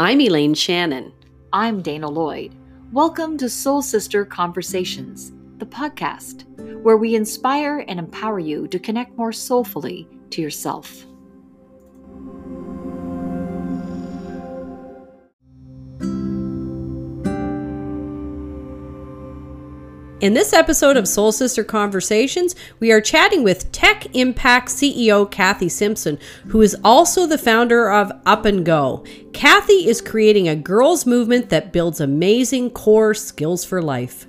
I'm Elaine Shannon. I'm Dana Lloyd. Welcome to Soul Sister Conversations, the podcast where we inspire and empower you to connect more soulfully to yourself. In this episode of Soul Sister Conversations, we are chatting with Tech Impact CEO Cathy Simpson, who is also the founder of Up and Go. Cathy is creating a girls' movement that builds amazing core skills for life.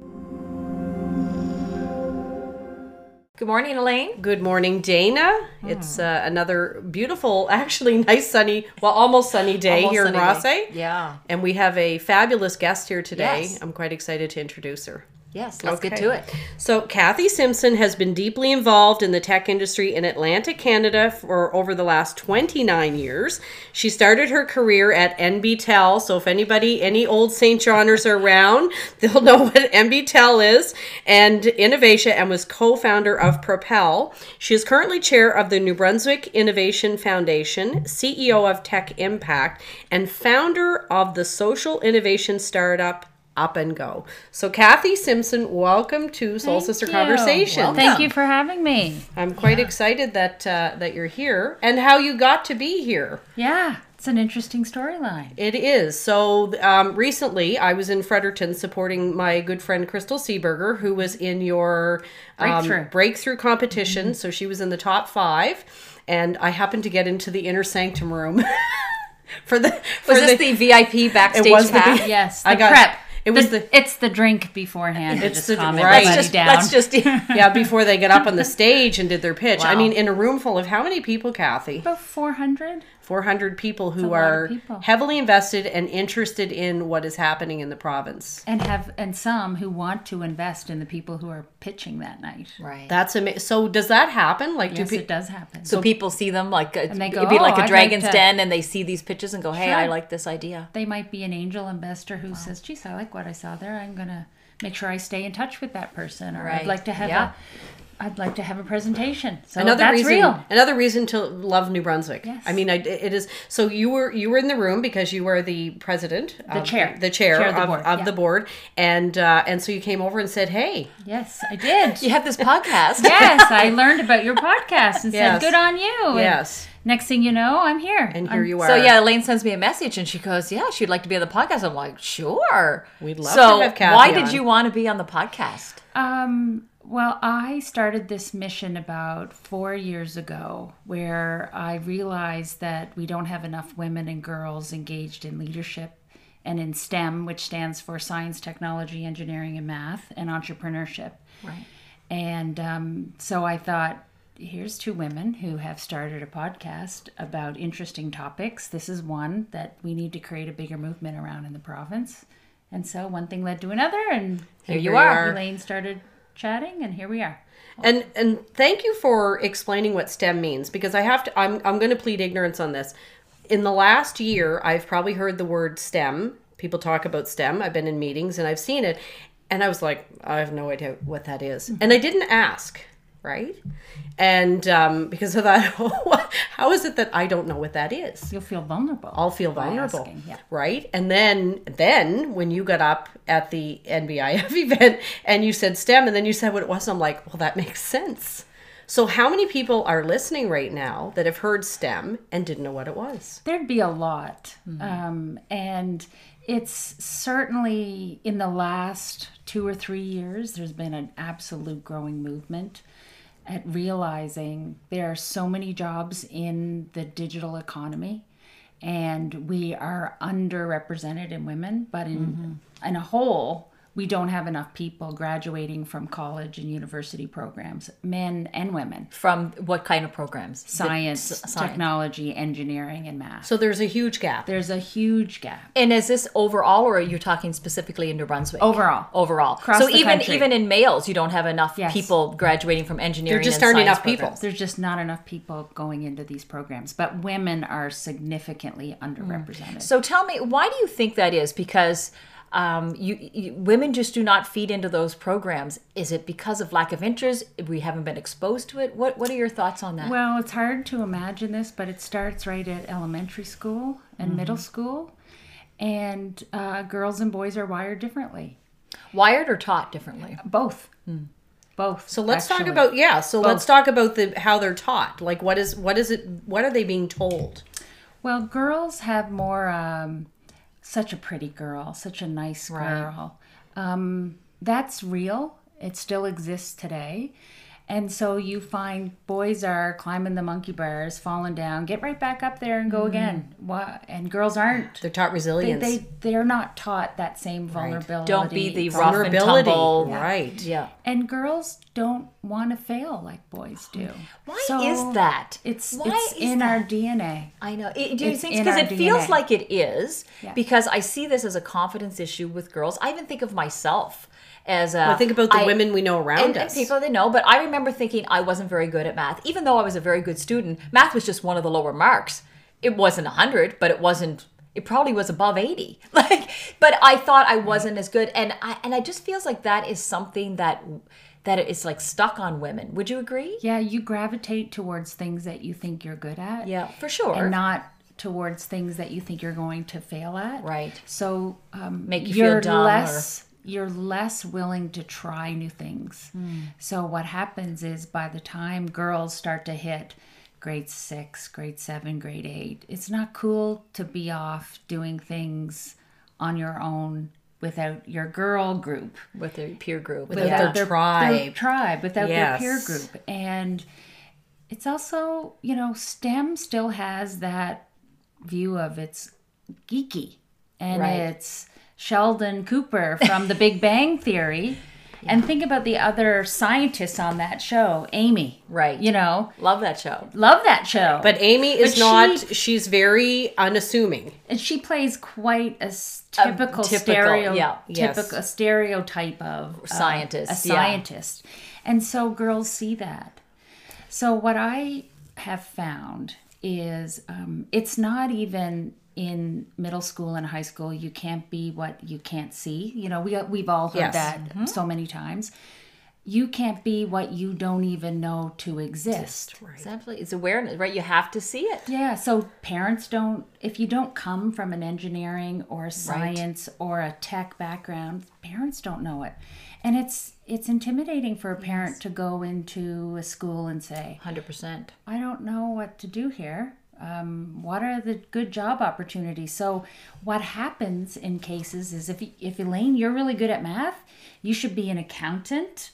Good morning, Elaine. Good morning, Dana. It's uh, another beautiful, actually nice sunny, well, almost sunny day Almost here in sunny Rothesay. day. Yeah. And we have a fabulous guest here today. Yes. I'm quite excited to introduce her. Yes, let's get to it. So, Cathy Simpson has been deeply involved in the tech industry in Atlantic, Canada for over the last 29 years. She started her career at NBTEL. So, if anybody, any old St. Johners are around, they'll know what NBTEL is and Innovatia and was co founder of Propel. She is currently chair of the New Brunswick Innovation Foundation, CEO of Tech Impact, and founder of the social innovation startup. Up and go. So, Cathy Simpson, welcome to Soul Thank Sister you. Conversation. Thank you for having me. I'm quite excited that uh, that you're here and how you got to be here. Yeah, it's an interesting storyline. It is. So um, recently, I was in Fredericton supporting my good friend Crystal Seeberger, who was in your um, Breakthrough. breakthrough competition. So she was in the top five, and I happened to get into the inner sanctum room for the. For Was this the, VIP backstage It was the Yes, the I got- prep. It was the- It's the drink beforehand. It's the- calm right. Let's just, down. let's just yeah before they get up on the stage and did their pitch. I mean, in a room full of how many people, Cathy? about 400. 400 people who a lot of are people. heavily invested and interested in what is happening in the province. And have and some who want to invest in the people who are pitching that night. right. That's amazing. So does that happen? Like, Yes, do it does happen. so people see them like uh, a, they go, it'd be like "Oh, a I'd dragon's like to-" den, and they see these pitches and go, "Hey, Sure. I like this idea." they might be an angel investor who says, "Geez, I like what I saw there. I'm gonna make sure I stay in touch with that person, or Right. I'd like to have Yeah. a, I'd like to have a presentation." So another that's reason, real. another reason to love New Brunswick. Yes. I mean, I, it is. So you were you were in the room because you were the president, The of chair. the chair, Chair of the board, of yeah. the board, and uh, and so you came over and said, "Hey, Yes, I did. You have this podcast. yes, I learned about your podcast and Yes. said, "Good on you." And yes," next thing you know, I'm here. and here I'm- you are. So yeah, Elaine sends me a message and she goes, "Yeah, she'd like to be on the podcast." I'm like, "Sure." We'd love so to have Cathy why did you want to be on the podcast? Um, well, I started this mission about four years ago where I realized that we don't have enough women and girls engaged in leadership and in STEM, which stands for science, technology, engineering, and math, and entrepreneurship. Right. And um, so I thought, here's two women who have started a podcast about interesting topics. This is one that we need to create a bigger movement around in the province. And so one thing led to another, and Here you you are. are. Elaine started chatting, and here we are. And and thank you for explaining what STEM means because I have to I'm I'm going to plead ignorance on this. In the last year, I've probably heard the word STEM. People talk about STEM. I've been in meetings and I've seen it and I was like, I have no idea what that is. And I didn't ask, right? And um, because of that, how is it that I don't know what that is? You'll feel vulnerable. I'll feel vulnerable, asking, yeah. right? And then, then when you got up at the NBIF event and you said STEM, and then you said what it was, I'm like, well, that makes sense. So, how many people are listening right now that have heard STEM and didn't know what it was? There'd be a lot. Um, and it's certainly in the last two or three years, there's been an absolute growing movement at realizing there are so many jobs in the digital economy and we are underrepresented in women, but in, mm-hmm. in a whole, we don't have enough people graduating from college and university programs, men and women, From what kind of programs? science, The- s- science. technology, engineering, and math. So, there's a huge gap. There's a huge gap. And is this overall, or are you talking specifically in New Brunswick? Overall. Overall. Across so the even country. even in males, you don't have enough Yes. people graduating from engineering. There just aren't enough people. There's just not enough people going into these programs, but women are significantly Mm. underrepresented. So tell me, why do you think that is? Because um, you, you women just do not feed into those programs. Is it because of lack of interest? We haven't been exposed to it. What What are your thoughts on that? Well, it's hard to imagine this, but it starts right at elementary school and Mm-hmm. middle school. and uh, girls and boys are wired differently. Wired or taught differently? Both. Both. So let's talk about yeah. So let's talk about the how they're taught. Like what is what is it? What are they being told? Well, girls have more. Um, such a pretty girl, such a nice girl. Um, that's real. It still exists today. And so you find boys are climbing the monkey bars, falling down, get right back up there and go mm-hmm. again. What? And girls aren't. They're taught resilience, they they're not taught that same vulnerability. Don't be the rough and vulnerability, tumble. right? Yeah. and girls don't want to fail like boys do. Why So is that? It's Why it's is in that? our DNA. I know. It, do you It's think because our it feels like it is Yeah. because I see this as a confidence issue with girls. I even think of myself as a. Well, think about the I- women we know around and, and us. people they know. But I remember thinking I wasn't very good at math, even though I was a very good student. Math was just one of the lower marks. It wasn't hundred, but it wasn't. It probably was above eighty. Like, but I thought I wasn't as good, and I and I just feels like that is something that that is like stuck on women. Would you agree? Yeah, you gravitate towards things that you think you're good at. Yeah, for sure. and not towards things that you think you're going to fail at. Right. So um, Make you feel you're dumb or- less you're less willing to try new things. Hmm. So what happens is by the time girls start to hit grade six, grade seven, grade eight, it's not cool to be off doing things on your own without your girl group with their peer group. Without yeah. their tribe. their tribe, without Yes. their peer group. And it's also, you know, STEM still has that view of it's geeky and Right. it's Sheldon Cooper from The Big Bang Theory. And think about the other scientists on that show, Amy. Right. You know, Love that show. love that show. But Amy is But not. she- she's very unassuming. and she plays quite a typical, typical, stereo, yeah. Typical a stereotype of uh, Scientist, a yeah. scientist, and so girls see that. So what I have found is um, it's not even in middle school and high school. You can't be what you can't see. You know, we we've all heard Yes. that mm-hmm. so many times. You can't be what you don't even know to exist. Exactly. It's awareness, right? You have to see it. Yeah, so parents don't, if you don't come from an engineering or a science or a tech background, parents don't know it. And it's it's intimidating for a parent to go into a school and say, 100%. I don't know what to do here. Um, what are the good job opportunities? So, what happens in cases is if if Elaine, you're really good at math, you should be an accountant,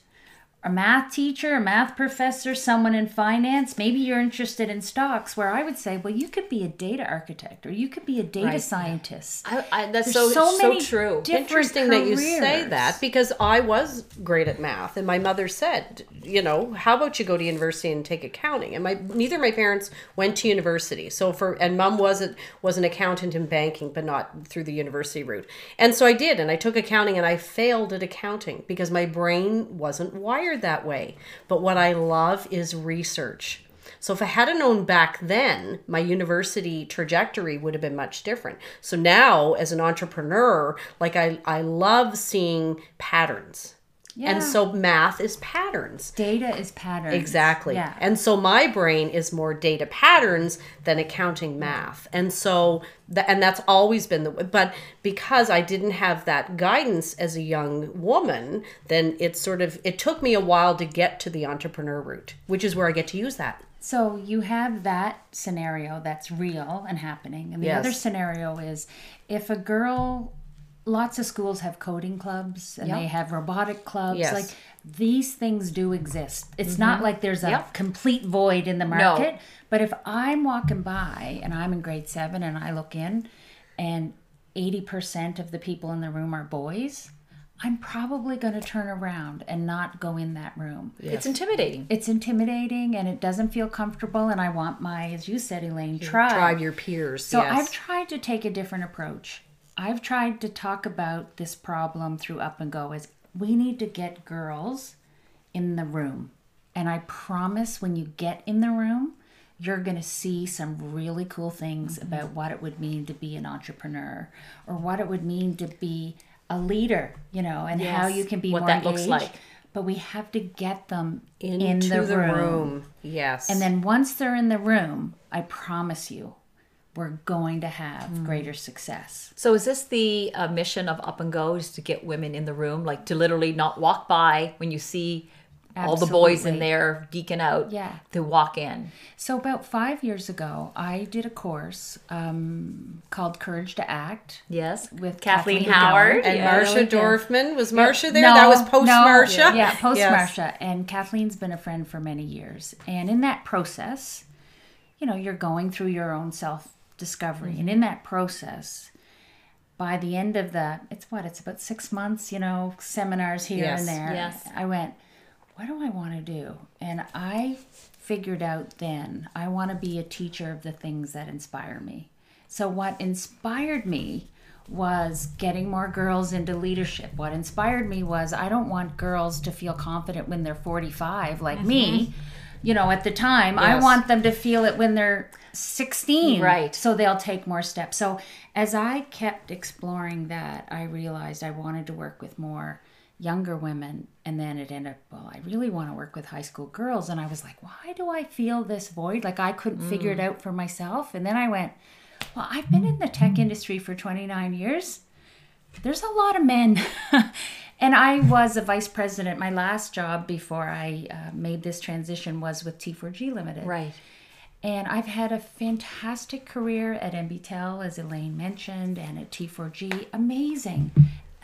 a math teacher, a math professor, someone in finance. Maybe you're interested in stocks. Where I would say, well, you could be a data architect or you could be a data Right. scientist. I, I, that's There's so, so so, true. Interesting that you say that because I was great at math, and my mother said, you know, how about you go to university and take accounting? And my neither of my parents went to university, so for and mom was a, was an accountant in banking, but not through the university route. And so I did, and I took accounting, and I failed at accounting because my brain wasn't wired that way. But what I love is research. So if I had known back then, my university trajectory would have been much different. So now as an entrepreneur, like I I love seeing patterns. Yeah. And so math is patterns. Data is patterns. Exactly. Yeah. And so my brain is more data patterns than accounting math. And so that and that's always been the but because I didn't have that guidance as a young woman, then it sort of it took me a while to get to the entrepreneur route, which is where I get to use that. So you have that scenario that's real and happening. And the Yes. other scenario is if a girl lots of schools have coding clubs and Yep. they have robotic clubs Yes. like these things do exist. It's not mm-hmm. like there's a Yep. complete void in the market, No. but if I'm walking by and I'm in grade 7 and I look in and 80% of the people in the room are boys, I'm probably going to turn around and not go in that room Yes. It's intimidating. it's intimidating and it doesn't feel comfortable and i want my as you said elaine tribe, Tribe your peers. so yes. i've tried to take a different approach i've tried to talk about this problem through up and go is we need to get girls in the room and i promise when you get in the room you're going to see some really cool things Mm-hmm. about what it would mean to be an entrepreneur or what it would mean to be a leader you know and how you can be What more that looks like. but we have to get them into in the, room. Yes. And then once they're in the room, I promise you, we're going to have greater success. So is this the uh, mission of Up and Go is to get women in the room, like to literally not walk by when you see all the boys in there geeking out, Yeah. to walk in. So about five years ago, I did a course um, called Courage to Act. Yes, With Kathleen, Kathleen Howard. And Yeah, Marsha. Dorfman was Marsha there. No, that was post no, Marsha. Yeah, post Yes. Marsha. And Kathleen's been a friend for many years. And in that process, you know, you're going through your own self discovery. Mm-hmm. And in that process, by the end of the, it's what, it's about six months, you know, seminars here Yes. and there. Yes. I went, what do I want to do? And I figured out then I want to be a teacher of the things that inspire me. So, what inspired me was getting more girls into leadership. What inspired me was I don't want girls to feel confident when they're 45 like me. Mm-hmm. You know, at the time, I want them to feel it when they're 16. Right. So they'll take more steps. So as I kept exploring that, I realized I wanted to work with more younger women. And then it ended up, well, I really want to work with high school girls. And I was like, why do I feel this void? Like I couldn't figure it mm. out for myself. And then I went, well, I've been in the tech industry for 29 years. There's a lot of men. and I was a vice president. My last job before I uh, made this transition was with T4G Limited. Right. And I've had a fantastic career at NBTEL, as Elaine mentioned, and at T4G. Amazing,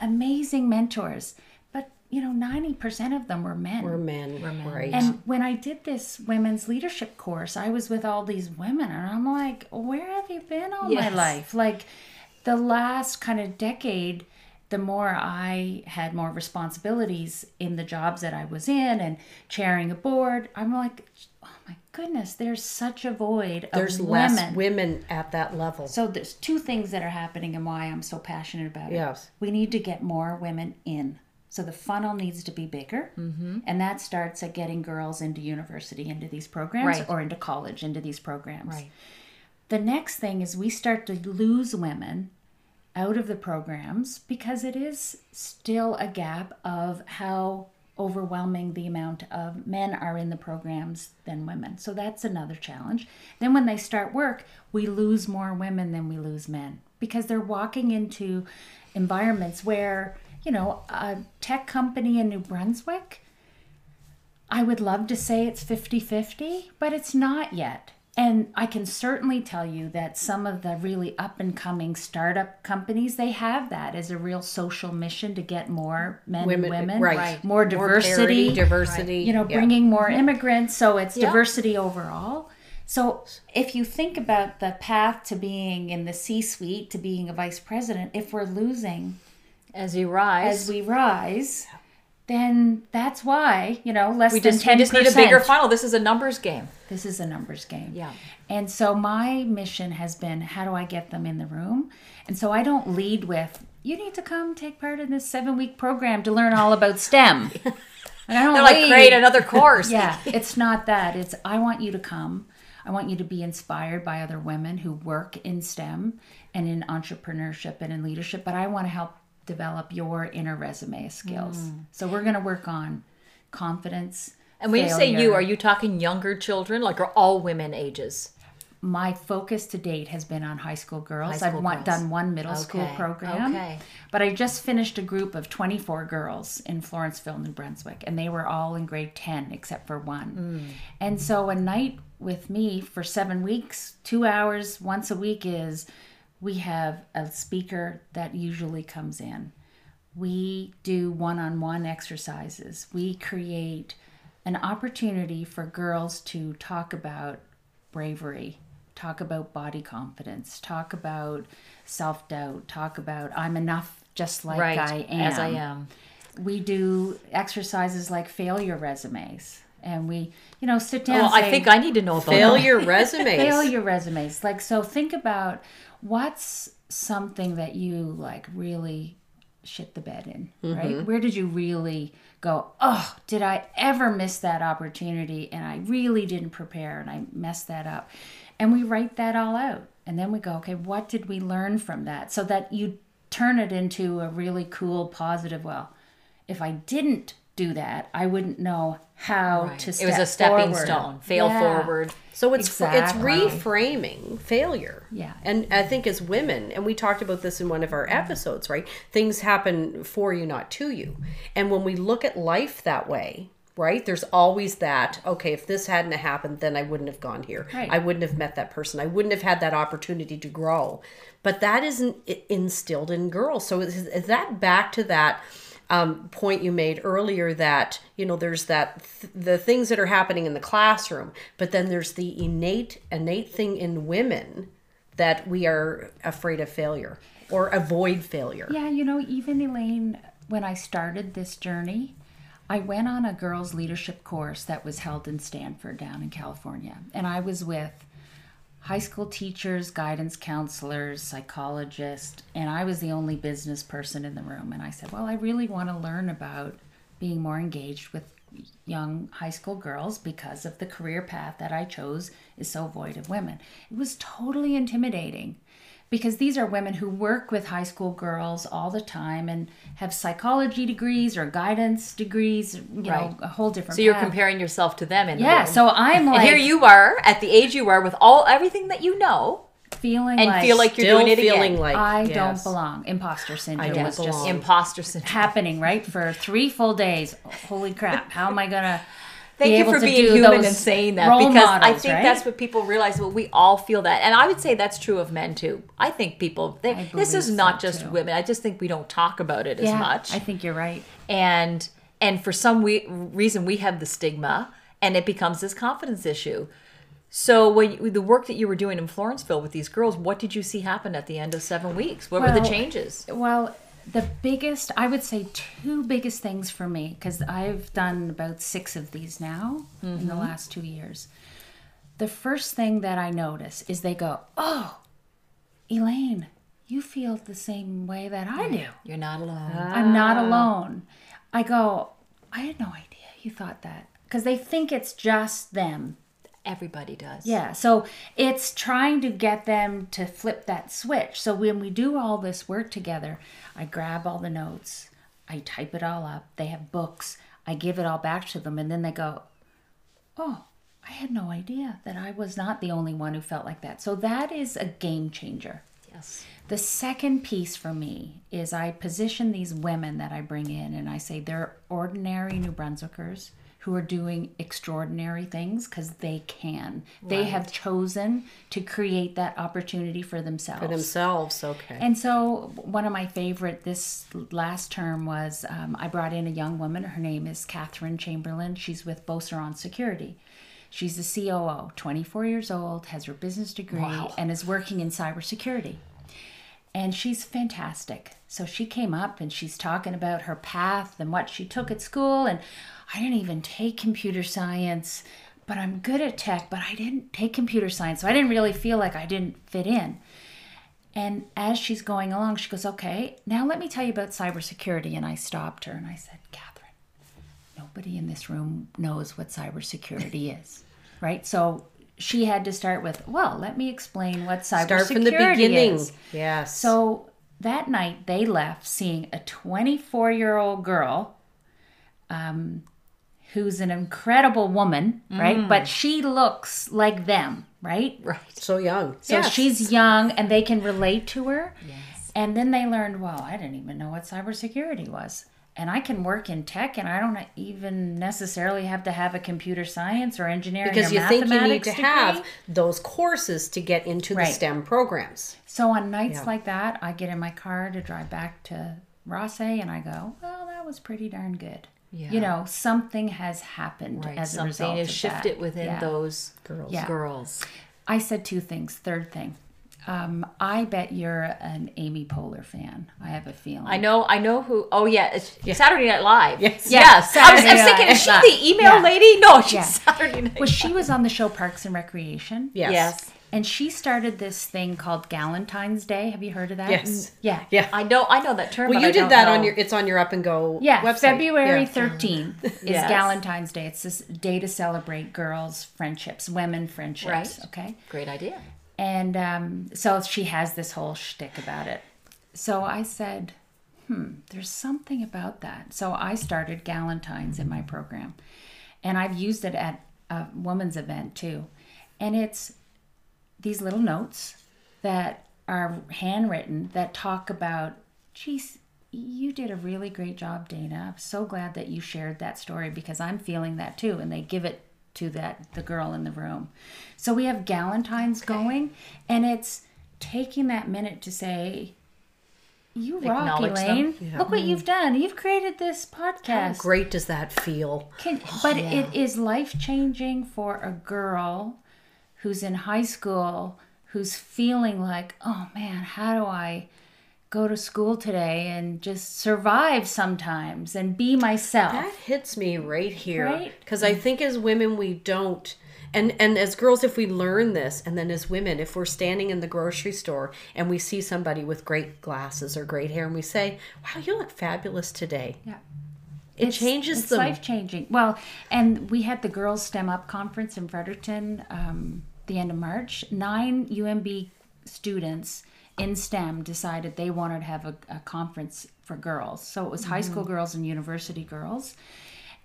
amazing mentors. But, you know, 90% of them were men. We're men. Right. And when I did this women's leadership course, I was with all these women, and I'm like, where have you been all Yes. my life? Like, the last kind of decade, the more I had more responsibilities in the jobs that I was in and chairing a board, I'm like, oh my goodness, there's such a void of There's women. less women at that level. So there's two things that are happening and why I'm so passionate about it. Yes. We need to get more women in. So the funnel needs to be bigger. Mm-hmm. And that starts at getting girls into university, into these programs, Right. or into college, into these programs. Right. The next thing is we start to lose women out of the programs because it is still a gap of how overwhelming the amount of men are in the programs than women. So that's another challenge. Then when they start work, we lose more women than we lose men because they're walking into environments where, you know, a tech company in New Brunswick, I would love to say it's 50 50, but it's not yet. And I can certainly tell you that some of the really up and coming startup companies, they have that as a real social mission to get more men Women- and women, right. more diversity, parity, diversity. you know, yeah. bringing more mm-hmm. immigrants. So it's Yeah. diversity overall. So if you think about the path to being in the C suite, to being a vice president, if we're losing As you rise, as we rise, then that's why, you know, less we than just, 10%. we just need a bigger funnel. This is a numbers game. This is a numbers game. Yeah. And so my mission has been how do I get them in the room? And so I don't lead with you need to come take part in this 7-week program to learn all about STEM. And I don't They're like, create another course. yeah, it's not that. It's I want you to come. I want you to be inspired by other women who work in STEM and in entrepreneurship and in leadership, but I want to help develop your inner resume skills. Mm. So we're going to work on confidence. And when you say you, are you talking younger children? Like, are all women ages? my focus to date has been on high school girls. High I've girls. done one middle school program. okay. But I just finished a group of 24 girls in Florenceville, New Brunswick, and they were all in grade 10 except for one. And so a night with me for seven weeks, two hours once a week is we have a speaker that usually comes in. We do one on one exercises. We create an opportunity for girls to talk about bravery, talk about body confidence, talk about self doubt, talk about I'm enough just like right. I am. As I am. We do exercises like failure resumes. And we, you know, sit down. Well, and I think I need to know about. Failure resumes. failure resumes. Like, so think about what's something that you like really shit the bed in, right? Mm-hmm. Where did you really go, oh, did I ever miss that opportunity? And I really didn't prepare and I messed that up. And we write that all out. And then we go, okay, what did we learn from that? So that you turn it into a really cool, positive, well, if I didn't do that, I wouldn't know how Right. to it was a stepping forward. stone. Fail Yeah. forward. So it's Exactly. it's reframing failure. Yeah. And I think as women, and we talked about this in one of our episodes, right? Things happen for you, not to you. And when we look at life that way, right? There's always that, okay, if this hadn't happened, then I wouldn't have gone here. Right. I wouldn't have met that person. I wouldn't have had that opportunity to grow. But that isn't instilled in girls. So is that back to that um, point you made earlier that you know there's that th- the things that are happening in the classroom but then there's the innate innate thing in women that we are afraid of failure or avoid failure Yeah, you know, even Elaine, when I started this journey, I went on a girls' leadership course that was held in Stanford down in California. And I was with high school teachers, guidance counselors, psychologists, and I was the only business person in the room. And I said, Well, I really want to learn about being more engaged with young high school girls because of the career path that I chose is so void of women. It was totally intimidating because these are women who work with high school girls all the time and have psychology degrees or guidance degrees, you Right. know, a whole different So you're comparing yourself to them in the Yeah, room. so I'm like and here you are at the age you are with all everything that you know feeling and like feel like you're doing it feeling again. like I yes. don't belong. Imposter syndrome don't was just belong. Imposter syndrome. happening right for three full days. Holy crap! How am I gonna? Thank you for being human and saying that because I think right? that's what people realize. Well, we all feel that, and I would say that's true of men too. I think people. They, I this is not so, just too. women. I just think we don't talk about it as much, I think you're right. and and for some we, reason we have the stigma, and it becomes this confidence issue. So when you, the work that you were doing in Florenceville with these girls, what did you see happen at the end of seven weeks? What were the changes? Well, the biggest, I would say, two biggest things for me, because I've done about six of these now in Mm-hmm. the last two years. The first thing that I notice is they go, Oh, Elaine, you feel the same way that I do. You're not alone. I'm not alone. I go, I had no idea you thought that. Because they think it's just them. Everybody does. Yeah, so it's trying to get them to flip that switch. So when we do all this work together, I grab all the notes, I type it all up. They have books, I give it all back to them, and then they go, Oh, I had no idea that I was not the only one who felt like that. So that is a game changer. Yes. The second piece for me is I position these women that I bring in and I say they're ordinary New Brunswickers who are doing extraordinary things because they can. They have chosen to create that opportunity for themselves. for themselves okay And so, one of my favorite this last term was um, I brought in a young woman. Her name is Catherine Chamberlain. She's with Beauceron Security. She's the COO, 24 years old, has her business degree, and is working in cybersecurity. And she's fantastic. So she came up and she's talking about her path and what she took at school. And I didn't even take computer science, but I'm good at tech, but I didn't take computer science. So I didn't really feel like I didn't fit in. And as she's going along, she goes, Okay, now let me tell you about cybersecurity. And I stopped her and I said, Catherine, nobody in this room knows what cybersecurity is, right? So she had to start with, Well, let me explain what cybersecurity is. start from the beginning is. yes So that night they left seeing a 24 year old girl um, who's an incredible woman, right? But she looks like them, right? Right. so young So Yes. she's young and they can relate to her. Yes. And then they learned, well, I didn't even know what cybersecurity was. And I can work in tech and I don't even necessarily have to have a computer science or engineering because or you think you need to degree. have those courses to get into the STEM programs. So on nights Yeah. like that, I get in my car to drive back to Rothesay and I go, well, that was pretty darn good. Yeah. You know, something has happened Right. as a Something result is of shifted that. within Yeah. those Girls. Girls. I said two things. Third thing, um, I bet you're an Amy Poehler fan. I have a feeling. I know. I know who. Oh yeah, it's Saturday Night Live. Yes. Yeah, yes. I was, I was thinking, is she Night the email Yeah. lady? No, she's Yeah. Saturday Night. Well, she was on the show Parks and Recreation. Yes. Yes. And she started this thing called Galentine's Day. Have you heard of that? Yes. Yeah. Yeah. I know. I know that term. Well, but you I did that know. on your. It's on your up and go. Yeah, website. February Yeah. 13th is Yes. Galentine's Day. It's this day to celebrate girls' friendships, women friendships. Right. Okay. Great idea. And um, so she has this whole shtick about it. So I said, hmm, there's something about that. So I started Galentine's in my program. and I've used it at a woman's event too. And it's these little notes that are handwritten that talk about, geez, you did a really great job, Dana. I'm so glad that you shared that story because I'm feeling that too. And they give it to that the girl in the room. So we have Galentine's going, and it's taking that minute to say, "You rock. Elaine. Look what mm. you've done. You've created this podcast. Great does that feel? Can, but it is life changing for a girl who's in high school who's feeling like, oh man, how do I go to school today and just survive sometimes and be myself? That hits me right here Right? because I think as women we don't and and as girls if we learn this and then as women if we're standing in the grocery store and we see somebody with great glasses or great hair and we say, "Wow, you look fabulous today." Yeah. It changes it's them. life changing. Well, and we had the Girls STEM Up conference in Fredericton um, the end of March. Nine UNB students in STEM decided they wanted to have a, a conference for girls. So it was high school girls and university girls.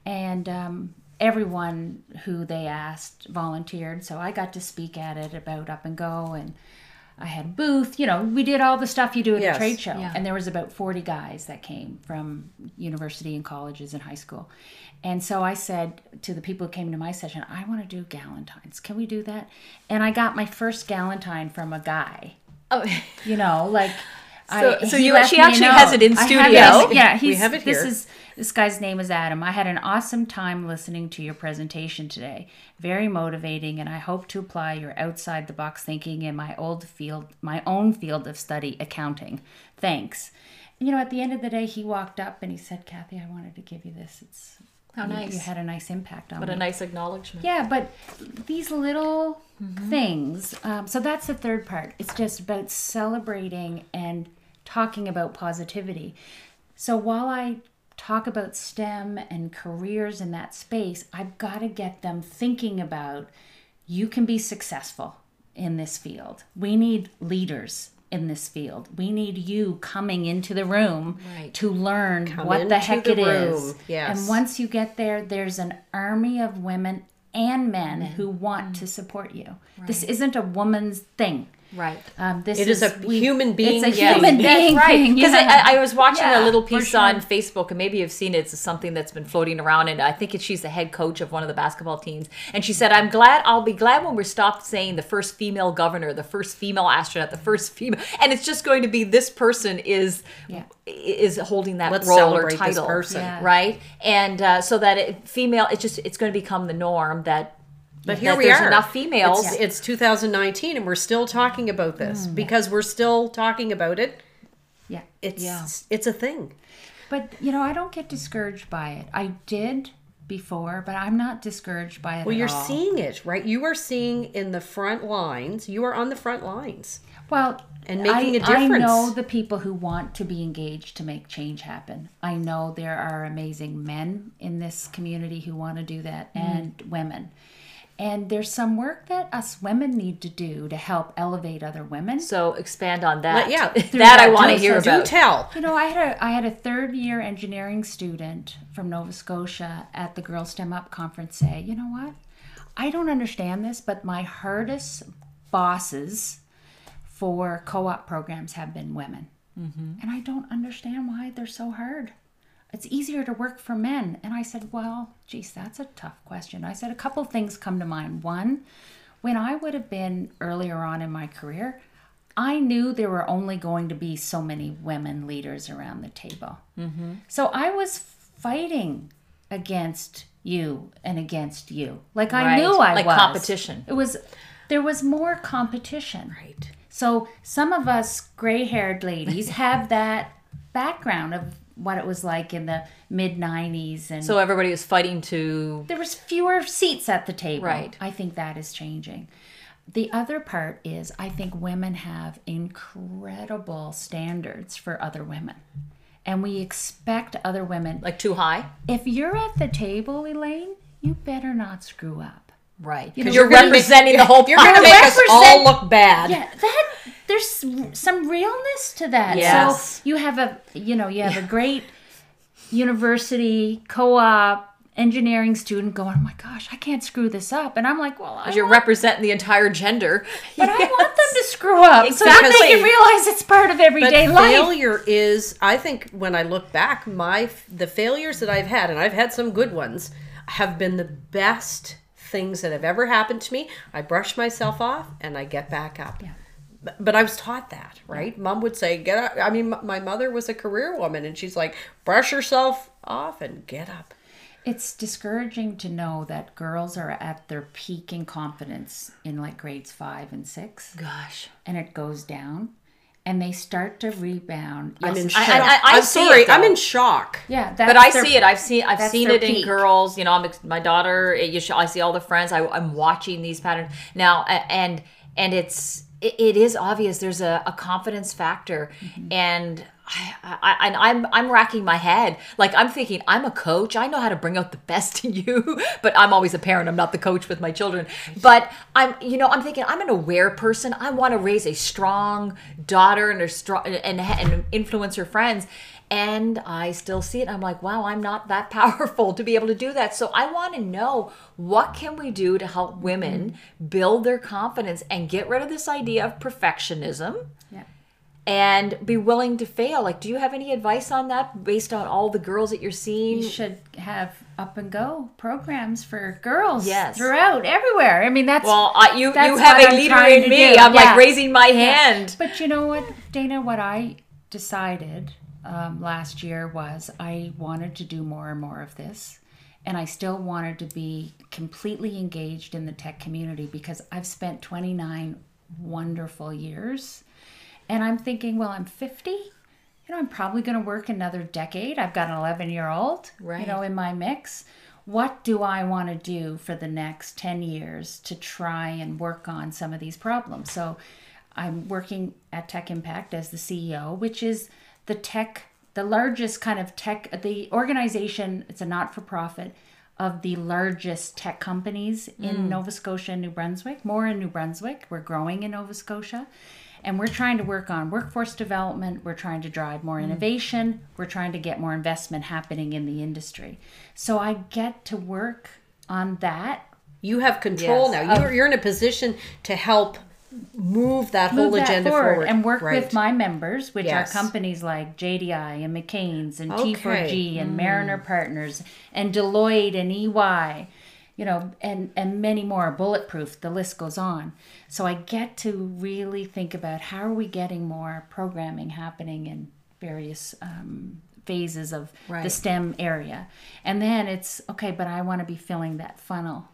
And um, everyone who they asked volunteered. So I got to speak at it about Up and Go and I had a booth. You know, we did all the stuff you do at Yes. a trade show. Yeah. And there was about 40 guys that came from university and colleges and high school. And so I said to the people who came to my session, I want to do galentines. Can we do that? And I got my first galentine from a guy. Oh, You know, like So- so you- she actually has it in I studio. it. Yeah, he's, have it This here. is this guy's name is Adam. I had an awesome time listening to your presentation today. Very motivating, and I hope to apply your outside the box thinking in my old field, my own field of study, accounting. Thanks. You know, at the end of the day, he walked up and he said, "Cathy, I wanted to give you this. It's How nice. You had a nice impact on what me." a nice acknowledgement. Yeah, but these little Mm-hmm. things. Um, so that's the third part. It's just about celebrating and talking about positivity. So while I talk about STEM and careers in that space, I've got to get them thinking about you can be successful in this field. We need leaders in this field. We need you coming into the room Right. to learn Come what the heck the it is. room. Yes. And once you get there, there's an army of women and men who mm-hmm. want to support you. This isn't a woman's thing. Right. Um, this It is a we- human being It's a thing. human That's being right. Because yeah. I, I was watching Yeah, a little piece sure. on Facebook, and maybe you've seen it. It's something that's been floating around, and I think it, she's the head coach of one of the basketball teams. And she said, "I'm glad. I'll be glad when we're stopped saying the first female governor, the first female astronaut, the first female, and it's just going to be this person is Yeah. is holding that Let's role or celebrate this title, person. Yeah. right? And uh, so that it, female, it's just it's going to become the norm that." But here we there's are. enough females. It's, it's 2019 and we're still talking about this Mm, because we're still talking about it. yeah. It's Yeah. it's a thing. But you know, I don't get discouraged by it. I did before, but I'm not discouraged by it. Well, you're all. seeing it, right? You are seeing in the front lines. You are on the front lines. Well, And making I, a difference. I know the people who want to be engaged to make change happen. I know there are amazing men in this community who want to do that Mm-hmm. and women. And there's some work that us women need to do to help elevate other women. So expand on that. Let- yeah, that I want to do- hear Do about. tell. You know, I had a I had a third year engineering student from Nova Scotia at the Girl STEM Up conference say, you know what? I don't understand this, but my hardest bosses for co-op programs have been women, mm-hmm. and I don't understand why they're so hard. It's easier to work for men. And I said, well, geez, that's a tough question. I said a couple things come to mind. One, when I would have been earlier on in my career, I knew there were only going to be so many women leaders around the table. Mm-hmm. So I was fighting against you and against you. Like I Right. knew I was. Like was. competition. It was, there was more competition. Right. So some of us gray haired ladies have that background of what it was like in the mid 90s and So everybody was fighting to there was fewer seats at the table. Right. I think that is changing. The other part is I think women have incredible standards for other women. And we expect other women like too high. if you're at the table, Elaine, you better not screw up. Right. Because you're you're representing the whole You're going to make us all look bad. Yeah, that there's some realness to that. Yes. So you have a you know, you have a great university co-op engineering student going, "Oh my gosh, I can't screw this up," and I'm like, "Well, I You're want, representing the entire gender. but I want them to screw up so that they Exactly. can realize it's part of But everyday life." failure is, I think, when I look back, my the failures that I've had, and I've had some good ones, have been the best things that have ever happened to me. I brush myself off and I get back up. Yeah. But, I was taught that, right? Mom would say, "Get up." I mean, m- my mother was a career woman, and she's like, "Brush yourself off and get up." It's discouraging to know that girls are at their peak in confidence in like grades five and six, Gosh. and it goes down, and they start to rebound. I'm in shock. I- am sorry. it, I'm in shock. yeah, But I see it. I've seen. I've seen their it in girls. You know, I'm my daughter. it- should, I see all the friends. I, I'm watching these patterns now, and and it's it, it is obvious. There's a, a confidence factor, Mm-hmm. and I, I and I'm I'm racking my head. Like I'm thinking, I'm a coach. I know how to bring out the best in you, but I'm always a parent. I'm not the coach with my children. But I'm, you know, I'm thinking I'm an aware person. I want to raise a strong daughter and a strong and and influence her friends. And I still see it. I'm like, wow, I'm not that powerful to be able to do that. So I want to know what can we do to help women build their confidence and get rid of this idea of perfectionism Yeah. and be willing to fail. Like, do you have any advice on that based on all the girls that you're seeing? You should have up and go programs for girls Yes. throughout everywhere. I mean, that's Well, I, you That's you have a I'm leader in me. I'm like raising my hand. But you know what, Dana? What I decided um, last year was I wanted to do more and more of this. And I still wanted to be completely engaged in the tech community because I've spent 29 wonderful years. And I'm thinking, well, I'm 50. You know, I'm probably going to work another decade. I've got an 11 year old, Right. you know, in my mix. What do I want to do for the next 10 years to try and work on some of these problems? So I'm working at Tech Impact as the CEO, which is the tech, the largest kind of tech, the organization, it's a not for profit of the largest tech companies in hmm. Nova Scotia and New Brunswick, more in New Brunswick. We're growing in Nova Scotia. And we're trying to work on workforce development. We're trying to drive more hmm. innovation. We're trying to get more investment happening in the industry. So I get to work on that You have control Yes. now. You're, you're in a position to help move that whole move that agenda forward, forward, and work Right. with my members, which Yes. are companies like JDI and McCain's and Okay. T4G and Mariner Partners and Deloitte and EY, you know, and and many more. Bulletproof, the list goes on. So I get to really think about how are we getting more programming happening in various um, phases of the STEM area, and then it's okay. But I want to be filling that funnel.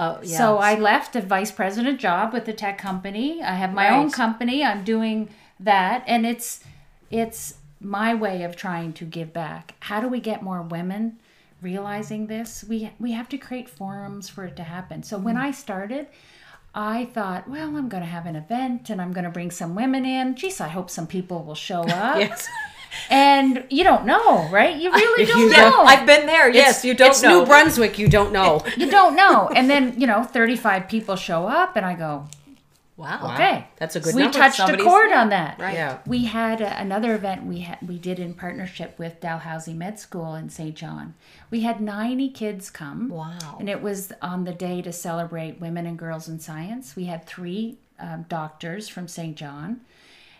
Oh, yeah. So I left a vice president job with a tech company. I have my own company. I'm doing that and it's it's my way of trying to give back. How do we get more women realizing this? We we have to create forums for it to happen. So when hmm. I started, I thought, well, I'm going to have an event and I'm going to bring some women in. Geez, I hope some people will show up. Yes. And you don't know, right? You really don't You yeah, know. I've been there. Yes, you don't it's know. New Brunswick. You don't know. you don't know. And then, you know, 35 people show up and I go, wow. Okay, That's a good we number. touched a Somebody's- chord on that. Right. Yeah. We had a, another event we had we did in partnership with Dalhousie Med School in St. John. We had 90 kids come. Wow. And it was on the day to celebrate women and girls in science. We had three um, doctors from St. John,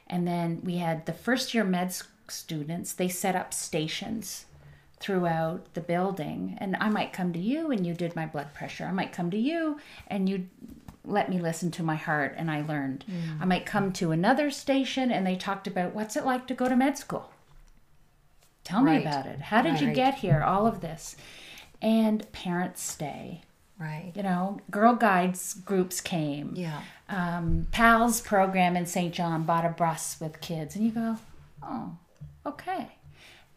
and then we had the first year med s- students. They set up stations throughout the building. And i might come to you and you did my blood pressure. I might come to you and you let me listen to my heart and i learned. I might come to another station and they talked about what's it like to go to med school. Tell me about it. How did you get here? All of this. And parents stay. Right. you know girl guides groups came. Yeah. um, pals program in st john bought a bus with kids. And you go oh okay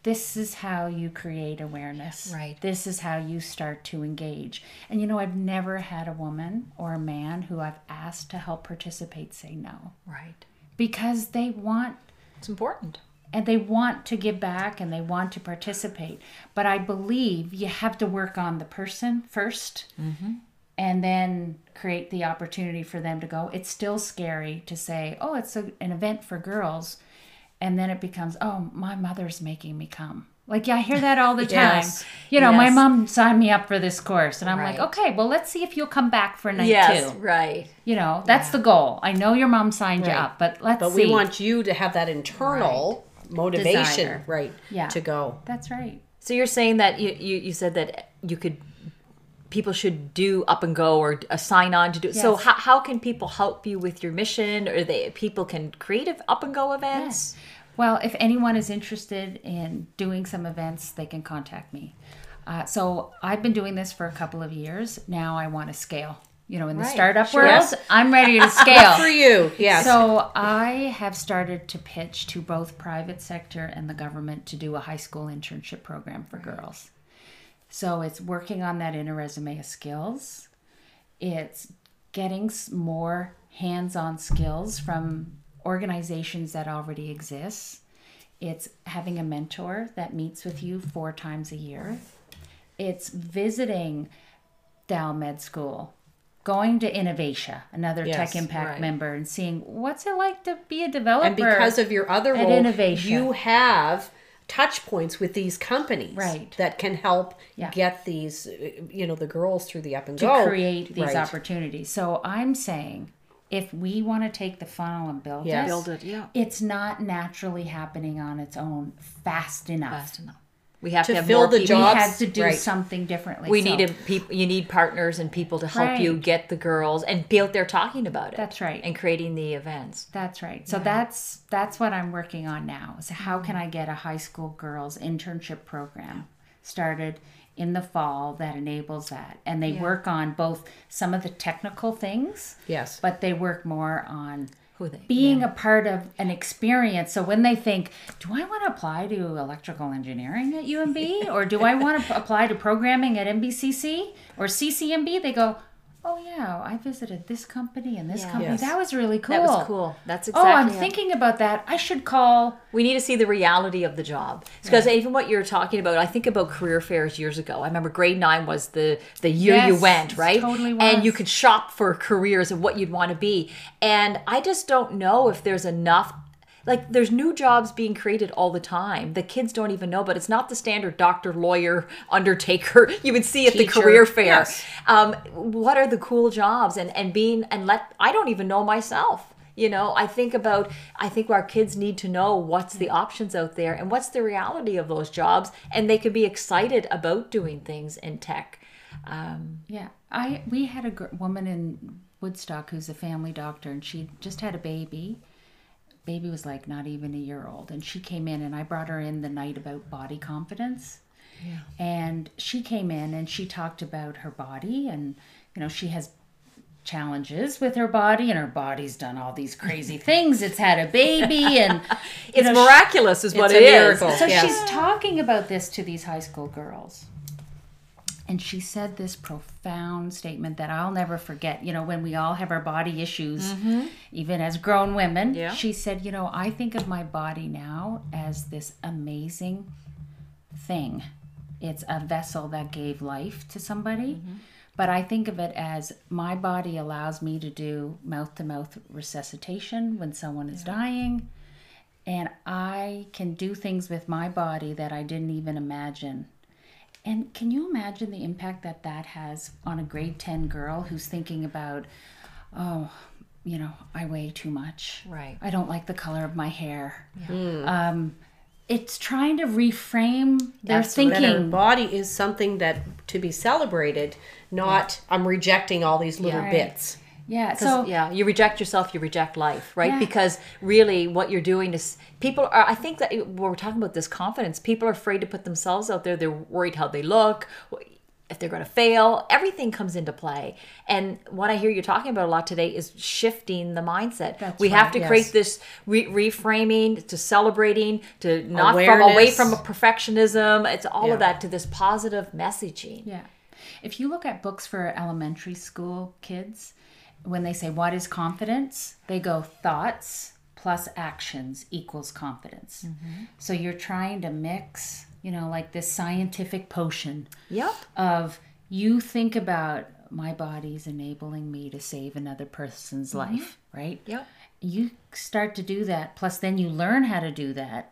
this is how you create awareness Right. this is how you start to engage and you know i've never had a woman or a man who i've asked to help participate say no Right. because they want It's important. and they want to give back and they want to participate. But I believe you have to work on the person 1st mm-hmm. and then create the opportunity for them to go. It's still scary to say, oh, it's a, an event for girls. And then it becomes, oh, my mother's making me come. Like yeah, I hear that all the time. Yes. You know, my mom signed me up for this course, and I'm Right. like, okay, well, let's see if you'll come back for night Yes, two. right. You know, that's the goal. I know your mom signed you up, but let's But see. we want you to have that internal motivation, Desire. right? Yeah. To go. That's right. So you're saying that you, you, you said that you could people should do up and go or a sign on to do so how, how can people help you with your mission or they people can create up and go events Well, if anyone is interested in doing some events, they can contact me. Uh, so I've been doing this for a couple of years. Now I want to scale. You know, in the Right. startup Sure. world. I'm ready to scale. For you, yes. So I have started to pitch to both private sector and the government to do a high school internship program for girls. So it's working on that inner resume of skills. It's getting more hands-on skills from organizations that already exist. It's having a mentor that meets with you four times a year. It's visiting Dal Med School, going to Innovatia, another Yes, Tech Impact right. member, and seeing what's it like to be a developer. and because of your other role, Innovation. you have touch points with these companies Right. that can help Yeah. get these you know the girls through the up and to go create these Right. opportunities. So I'm saying if we want to take the funnel and build Yes. it, build it yeah it's not naturally happening on its own fast enough. fast enough we have To to, have fill more the people. We Jobs, had to do right. something differently. we So need a peop you need partners and people to help you get the girls and be out there talking about it That's right. and creating the events That's right. So that's that's what I'm working on now. Is how can I get a high school girls internship program started in the fall that enables that, and they work on both some of the technical things, yes. but they work more on who they being a part of an experience. So when they think, do I want to apply to electrical engineering at UNB or do I want to apply to programming at NBCC or CCNB? They go, oh yeah, I visited this company and this Yeah. company. Yes. That was really cool. that was cool that's exactly. Oh, I'm how- thinking about that. I should call. We need to see the reality of the job because even what you're talking about, I think about career fairs years ago. I remember grade nine was the the year you went, right? totally And you could shop for careers of what you'd want to be. And I just don't know if there's enough. Like there's new jobs being created all the time. The kids don't even know, but it's not the standard doctor, lawyer, undertaker you would see at the career fair. yes. Um, what are the cool jobs? And and being and let I don't even know myself. You know, I think about, I think our kids need to know what's the options out there and what's the reality of those jobs, and they could be excited about doing things in tech. Um, Yeah, I we had a gr- woman in Woodstock who's a family doctor, and she just had a baby. Baby was like not even a year old, and she came in, and I brought her in the night about body confidence. yeah. And she came in and she talked about her body, and you know she has challenges with her body, and her body's done all these crazy things. It's had a baby, and it's know, miraculous, is what it is. so Yes. she's talking about this to these high school girls. And she said this profound statement that I'll never forget. You know, when we all have our body issues, mm-hmm. even as grown women, Yeah. she said, You know, I think of my body now as this amazing thing. It's a vessel that gave life to somebody. Mm-hmm. But I think of it as my body allows me to do mouth to mouth resuscitation when someone is dying and I can do things with my body that I didn't even imagine. And can you imagine the impact that that has on a grade 10 girl who's thinking about, oh, you know, I weigh too much. Right. I don't like the color of my hair. Um, it's trying to reframe their That's what- that thinking. body is something that to be celebrated not i'm rejecting all these little Right. bits Yeah. So yeah, you reject yourself, you reject life, right? Yeah. Because really, what you're doing is people are. I think that we're talking about this confidence, people are afraid to put themselves out there. They're worried how they look, if they're going to fail. Everything comes into play. And what I hear you talking about a lot today is shifting the mindset. That's we have to yes. create this re- reframing to celebrating to not from away from a perfectionism. It's all Yeah. of that to this positive messaging. Yeah. If you look at books for elementary school kids, when they say, What is confidence? they go, Thoughts plus actions equals confidence. So you're trying to mix, you know, like this scientific potion Yep. of you think about my body's enabling me to save another person's Mm-hmm. life, right? Yep. You start to do that, plus then you learn how to do that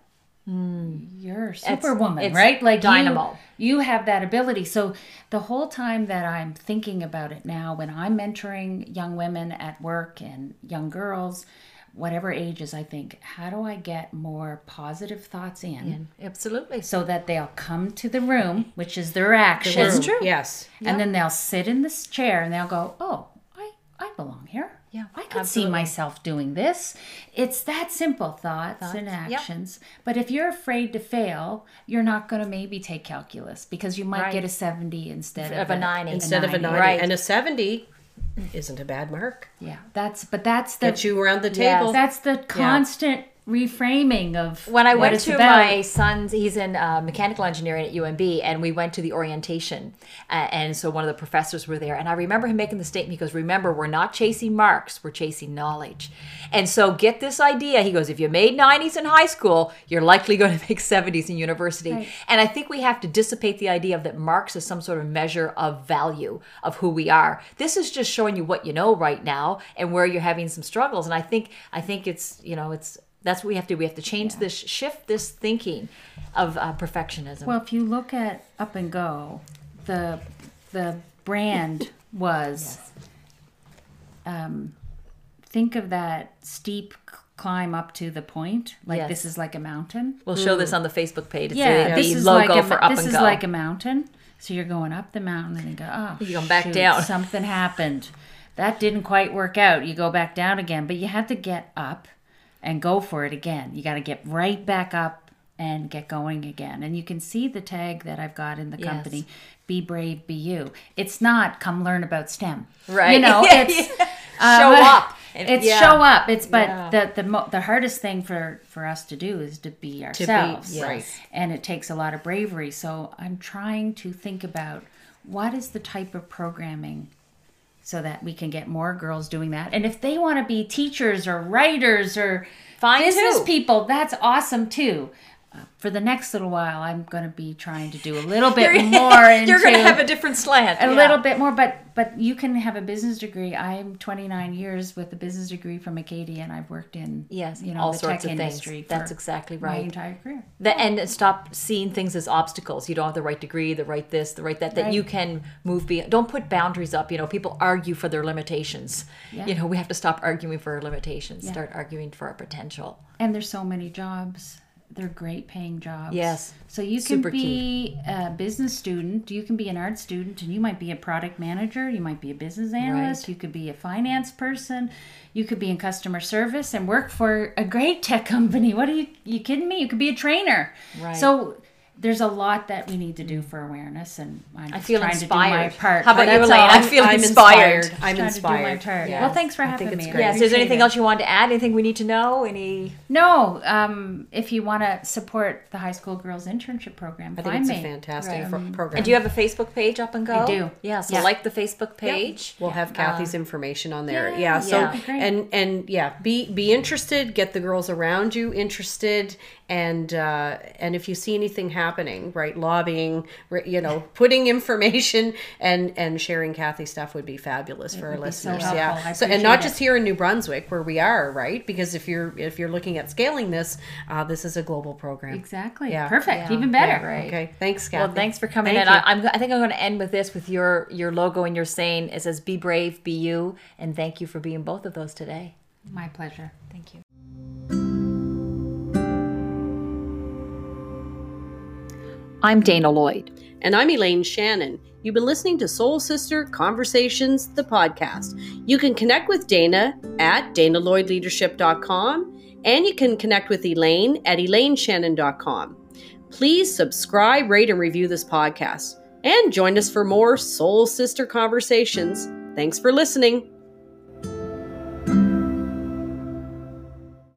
Mm. you're superwoman, it's right? Like dynamo. You, you have that ability. So the whole time that I'm thinking about it now, when I'm mentoring young women at work and young girls, whatever ages, I think, how do I get more positive thoughts in? Absolutely. So that they'll come to the room, which is their action. It's true. Yes. And then they'll sit in this chair and they'll go, "Oh, I I belong here. Yeah, I could absolutely. see myself doing this." It's that simple thoughts, and yep. actions. But if you're afraid to fail, you're not going to maybe take calculus because you might Right. get a 70 instead Of a 90. Instead of a 90. Right. And a 70 isn't a bad mark. Yeah, that's but that's the Get you around the Yes. table. that's the constant reframing of when I went to about. my son's, he's in uh, mechanical engineering at UNB, and we went to the orientation. Uh, and so one of the professors were there. And I remember him making the statement, he goes, Remember, we're not chasing marks, we're chasing knowledge. And so get this idea. He goes, If you made 90s in high school, you're likely going to make 70s in university. Right. And I think we have to dissipate the idea of that marks is some sort of measure of value of who we are. This is just showing you what you know right now and where you're having some struggles. And I think I think it's you know it's that's what we have to do. We have to change this, shift this thinking of uh, perfectionism. Well, if you look at Up and Go, the the brand was um, think of that steep climb up to the point, like Yes. this is like a mountain. we'll show this on the Facebook page. It's Yeah, the, this is logo like a, for Up this is Go. like a mountain. So you're going up the mountain and you go, oh, You come back shoot, down. Something happened. That didn't quite work out. You go back down again, but you have to get up and go for it again. You got to get right back up and get going again. And you can see the tag that I've got in the Yes. company. Be brave, be you. It's not come learn about STEM. Right. You know, it's yeah. Show uh, up. It's yeah. show up. It's but Yeah. the the mo- the hardest thing for for us to do is to be ourselves. yes. right. And it takes a lot of bravery. So I'm trying to think about what is the type of programming so that we can get more girls doing that. And if they want to be teachers or writers or Fine, business too. people, that's awesome too. For the next little while, I'm going to be trying to do a little bit more. Into, You're going to have a different slant. a yeah. little bit more, but but you can have a business degree. I'm 29 years with a business degree from Acadia, and I've worked in Yes, you know all the sorts tech of industry. things. That's exactly my right. entire career. The, and stop seeing things as obstacles. You don't have the right degree, the right this, the right that. That Right. you can move beyond. Don't put boundaries up. You know, people argue for their limitations. Yeah. You know, we have to stop arguing for our limitations. Start arguing for our potential. And there's so many jobs. They're great paying jobs. Yes. So you can Super be a business student, you can be an art student, and you might be a product manager, you might be a business analyst, Right. you could be a finance person, you could be in customer service and work for a great tech company. What are you you kidding me? You could be a trainer. Right. So there's a lot that we need to do for awareness and I'm I feel trying inspired. to do my part. How about you, Elaine? I feel I'm inspired. inspired. I'm trying to do my inspired. part. Yeah. Well, thanks for I having think me. it's I great. Yeah. So, is there anything it. else you wanted to add? Anything we need to know? Any? No, um, if you want to support the high school girls internship program, I think it's me. a fantastic Right. pro- program. And do you have a Facebook page up and go? I do. Yeah. So Yeah. like the Facebook page. We'll have Cathy's information on there. yeah, Yeah. so yeah. Great. and and yeah, be be interested. Get the girls around you interested, and uh, and if you see anything happening, right, lobbying, you know, putting information and and sharing Cathy stuff would be fabulous for our would be so listeners. yeah. So and not it. just here in New Brunswick where we are, right? Because if you're if you're looking at scaling this, uh, this is a global program. Exactly. Yeah. Perfect. Yeah. Even better. Yeah, right. Okay. Thanks, Cathy. Well, thanks for coming Thank in. I, I'm, I think I'm going to end with this with your your logo and your saying. It says "Be brave, be you," and thank you for being both of those today. My pleasure. Thank you. I'm Dana Lloyd. And I'm Elaine Shannon. You've been listening to Soul Sister Conversations, the podcast. You can connect with Dana at danalloydleadership.com and you can connect with Elaine at elaineshannon.com. Please subscribe, rate, and review this podcast. And join us for more Soul Sister Conversations. Thanks for listening.